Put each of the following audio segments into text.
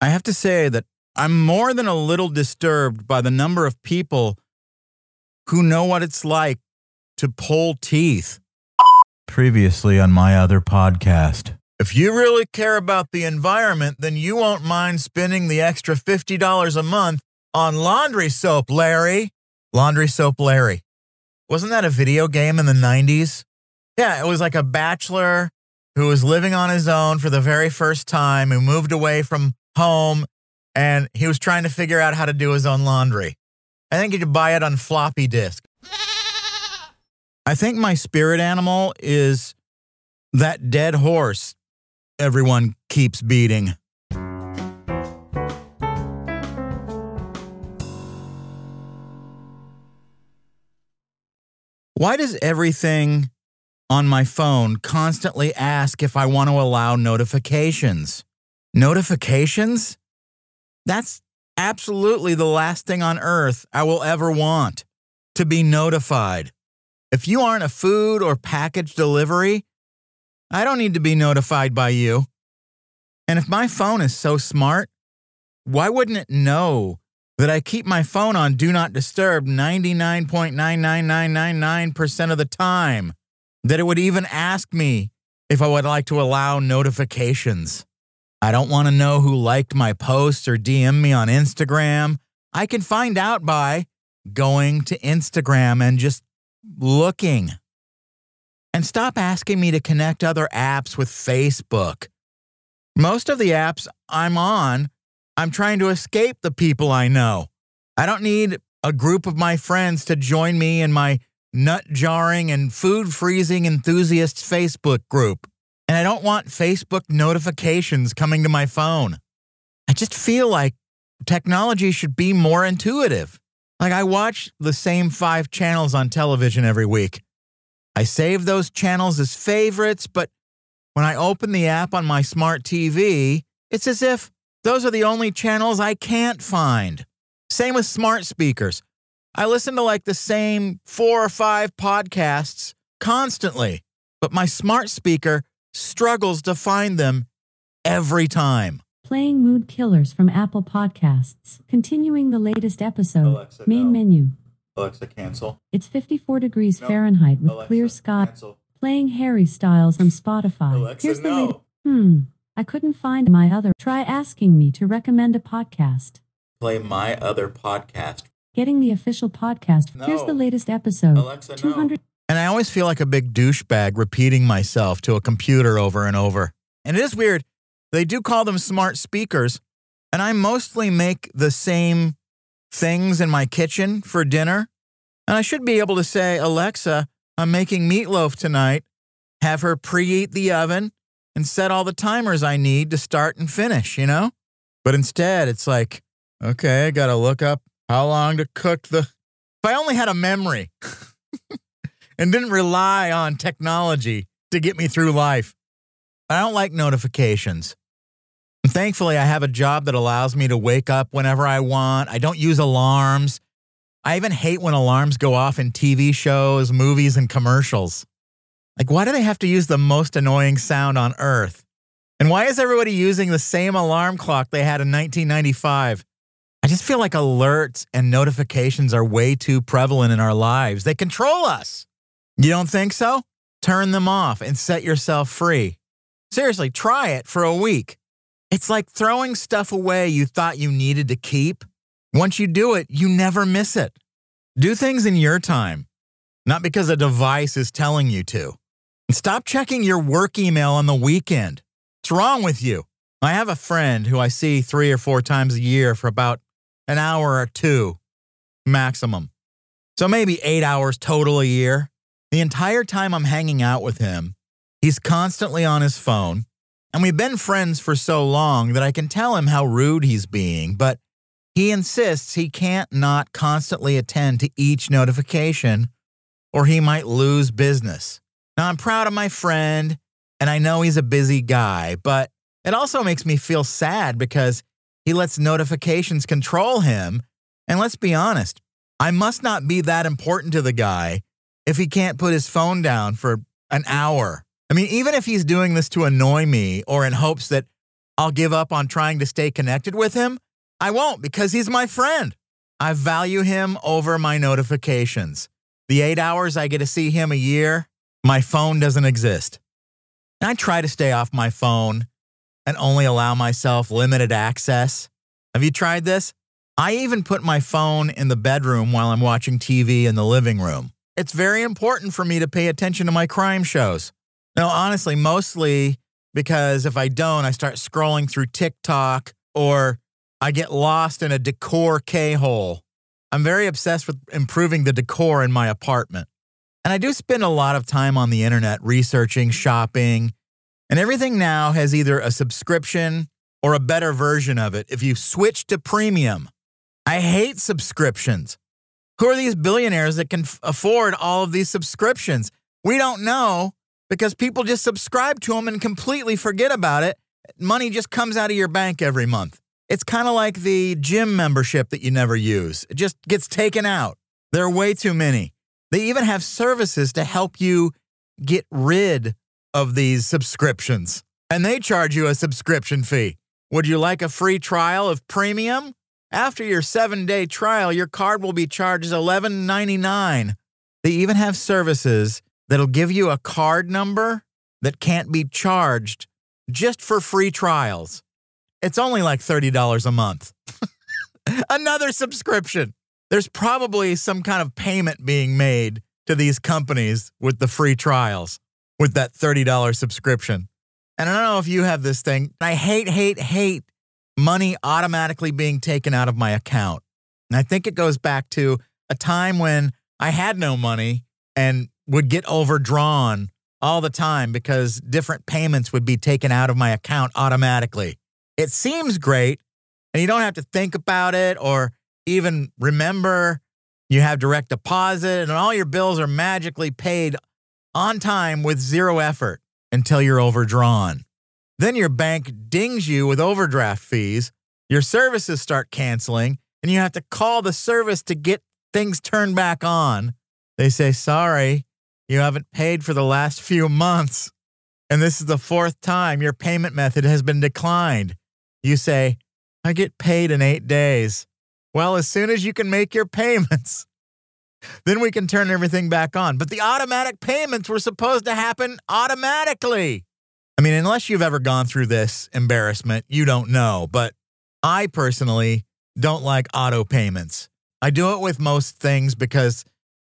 I have to say that I'm more than a little disturbed by the number of people who know what it's like to pull teeth. Previously on my other podcast. If you really care about the environment, then you won't mind spending the extra $50 a month on laundry soap, Larry. Laundry soap, Larry. Wasn't that a video game in the 90s? Yeah, it was like a bachelor who was living on his own for the very first time, who moved away from home, and he was trying to figure out how to do his own laundry. I think you could buy it on floppy disk. I think my spirit animal is that dead horse everyone keeps beating. Why does everything on my phone constantly ask if I want to allow notifications? Notifications? That's absolutely the last thing on earth I will ever want to be notified. If you aren't a food or package delivery, I don't need to be notified by you. And if my phone is so smart, why wouldn't it know that I keep my phone on Do Not Disturb 99.99999% of the time? That it would even ask me if I would like to allow notifications. I don't want to know who liked my post or DM me on Instagram. I can find out by going to Instagram and just looking. And stop asking me to connect other apps with Facebook. Most of the apps I'm on, I'm trying to escape the people I know. I don't need a group of my friends to join me in my nut jarring and food freezing enthusiasts Facebook group. And I don't want Facebook notifications coming to my phone. I just feel like technology should be more intuitive. Like I watch the same five channels on television every week. I save those channels as favorites, but when I open the app on my smart TV, it's as if those are the only channels I can't find. Same with smart speakers. I listen to like the same four or five podcasts constantly, but my smart speaker struggles to find them every time. Playing Mood Killers from Apple Podcasts. Continuing the latest episode. Alexa, main no. menu. Alexa, cancel. It's 54 degrees No. Fahrenheit with Alexa, clear sky. cancel. Playing Harry Styles on Spotify. Alexa, Here's the no. latest. Hmm. I couldn't find my other. Try asking me to recommend a podcast. Play my other podcast. Getting the official podcast. Here's the latest episode. Alexa, no. 200. And I always feel like a big douchebag repeating myself to a computer over and over. And it is weird. They do call them smart speakers, and I mostly make the same things in my kitchen for dinner. And I should be able to say, Alexa, I'm making meatloaf tonight. Have her preheat the oven and set all the timers I need to start and finish, you know? But instead, it's like, okay, I got to look up how long to cook the. If I only had a memory and didn't rely on technology to get me through life. I don't like notifications. And thankfully, I have a job that allows me to wake up whenever I want. I don't use alarms. I even hate when alarms go off in TV shows, movies, and commercials. Like, why do they have to use the most annoying sound on earth? And why is everybody using the same alarm clock they had in 1995? I just feel like alerts and notifications are way too prevalent in our lives. They control us. You don't think so? Turn them off and set yourself free. Seriously, try it for a week. It's like throwing stuff away you thought you needed to keep. Once you do it, you never miss it. Do things in your time, not because a device is telling you to. And stop checking your work email on the weekend. What's wrong with you? I have a friend who I see three or four times a year for about an hour or two maximum. So maybe eight hours total a year. The entire time I'm hanging out with him, he's constantly on his phone. And we've been friends for so long that I can tell him how rude he's being, but he insists he can't not constantly attend to each notification or he might lose business. Now, I'm proud of my friend and I know he's a busy guy, but it also makes me feel sad because he lets notifications control him. And let's be honest, I must not be that important to the guy if he can't put his phone down for an hour. I mean, even if he's doing this to annoy me or in hopes that I'll give up on trying to stay connected with him. I won't because he's my friend. I value him over my notifications. The eight hours I get to see him a year, my phone doesn't exist. And I try to stay off my phone and only allow myself limited access. Have you tried this? I even put my phone in the bedroom while I'm watching TV in the living room. It's very important for me to pay attention to my crime shows. Now, honestly, mostly because if I don't, I start scrolling through TikTok or I get lost in a decor K hole. I'm very obsessed with improving the decor in my apartment. And I do spend a lot of time on the internet researching, shopping, and everything now has either a subscription or a better version of it if you switch to premium. I hate subscriptions. Who are these billionaires that can f- afford all of these subscriptions? We don't know because people just subscribe to them and completely forget about it. Money just comes out of your bank every month. It's kind of like the gym membership that you never use, it just gets taken out. There are way too many. They even have services to help you get rid of these subscriptions, and they charge you a subscription fee. Would you like a free trial of premium? After your seven day trial, your card will be charged $11.99. They even have services that'll give you a card number that can't be charged just for free trials. It's only like $30 a month. Another subscription. There's probably some kind of payment being made to these companies with the free trials, with that $30 subscription. And I don't know if you have this thing. I hate, hate, hate money automatically being taken out of my account. And I think it goes back to a time when I had no money and would get overdrawn all the time because different payments would be taken out of my account automatically. It seems great, and you don't have to think about it or even remember you have direct deposit, and all your bills are magically paid on time with zero effort until you're overdrawn. Then your bank dings you with overdraft fees, your services start canceling, and you have to call the service to get things turned back on. They say, sorry, you haven't paid for the last few months. And this is the fourth time your payment method has been declined. You say, I get paid in eight days. Well, as soon as you can make your payments, then we can turn everything back on. But the automatic payments were supposed to happen automatically. I mean, unless you've ever gone through this embarrassment, you don't know. But I personally don't like auto payments. I do it with most things because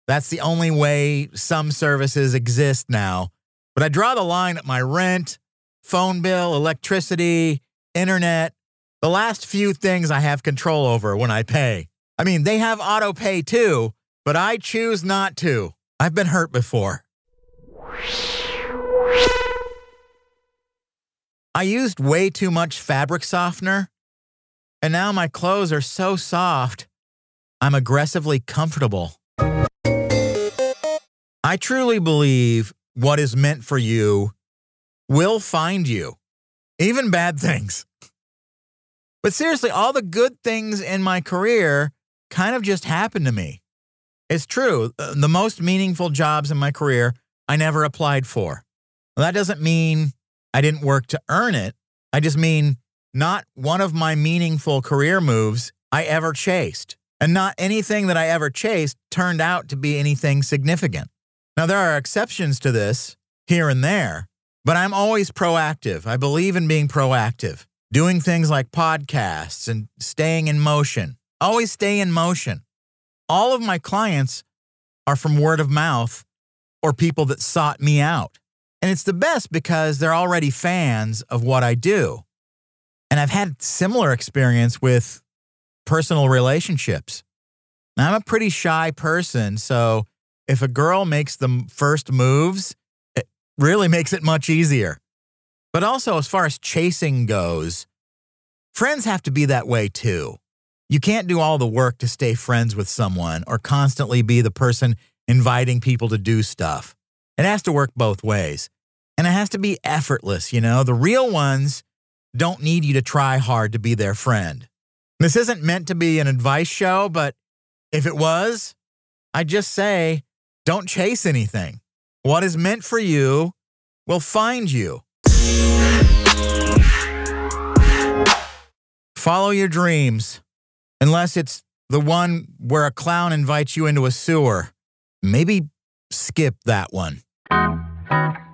that's the only way some services exist now. But I draw the line at my rent, phone bill, electricity, internet, the last few things I have control over when I pay. I mean, they have auto pay too, but I choose not to. I've been hurt before. I used way too much fabric softener, and now my clothes are so soft, I'm aggressively comfortable. I truly believe what is meant for you will find you, even bad things. But seriously, all the good things in my career kind of just happened to me. It's true. uh, The most meaningful jobs in my career I never applied for. Well, that doesn't mean I didn't work to earn it. I just mean not one of my meaningful career moves I ever chased. And not anything that I ever chased turned out to be anything significant. Now, there are exceptions to this here and there, but I'm always proactive. I believe in being proactive, doing things like podcasts and staying in motion. Always stay in motion. All of my clients are from word of mouth or people that sought me out. And it's the best because they're already fans of what I do. And I've had similar experience with personal relationships. Now, I'm a pretty shy person, so if a girl makes the first moves, it really makes it much easier. But also, as far as chasing goes, friends have to be that way too. You can't do all the work to stay friends with someone or constantly be the person inviting people to do stuff. It has to work both ways. And it has to be effortless, you know? The real ones don't need you to try hard to be their friend. This isn't meant to be an advice show, but if it was, I'd just say don't chase anything. What is meant for you will find you. Follow your dreams, unless it's the one where a clown invites you into a sewer. Maybe skip that one. Thank you.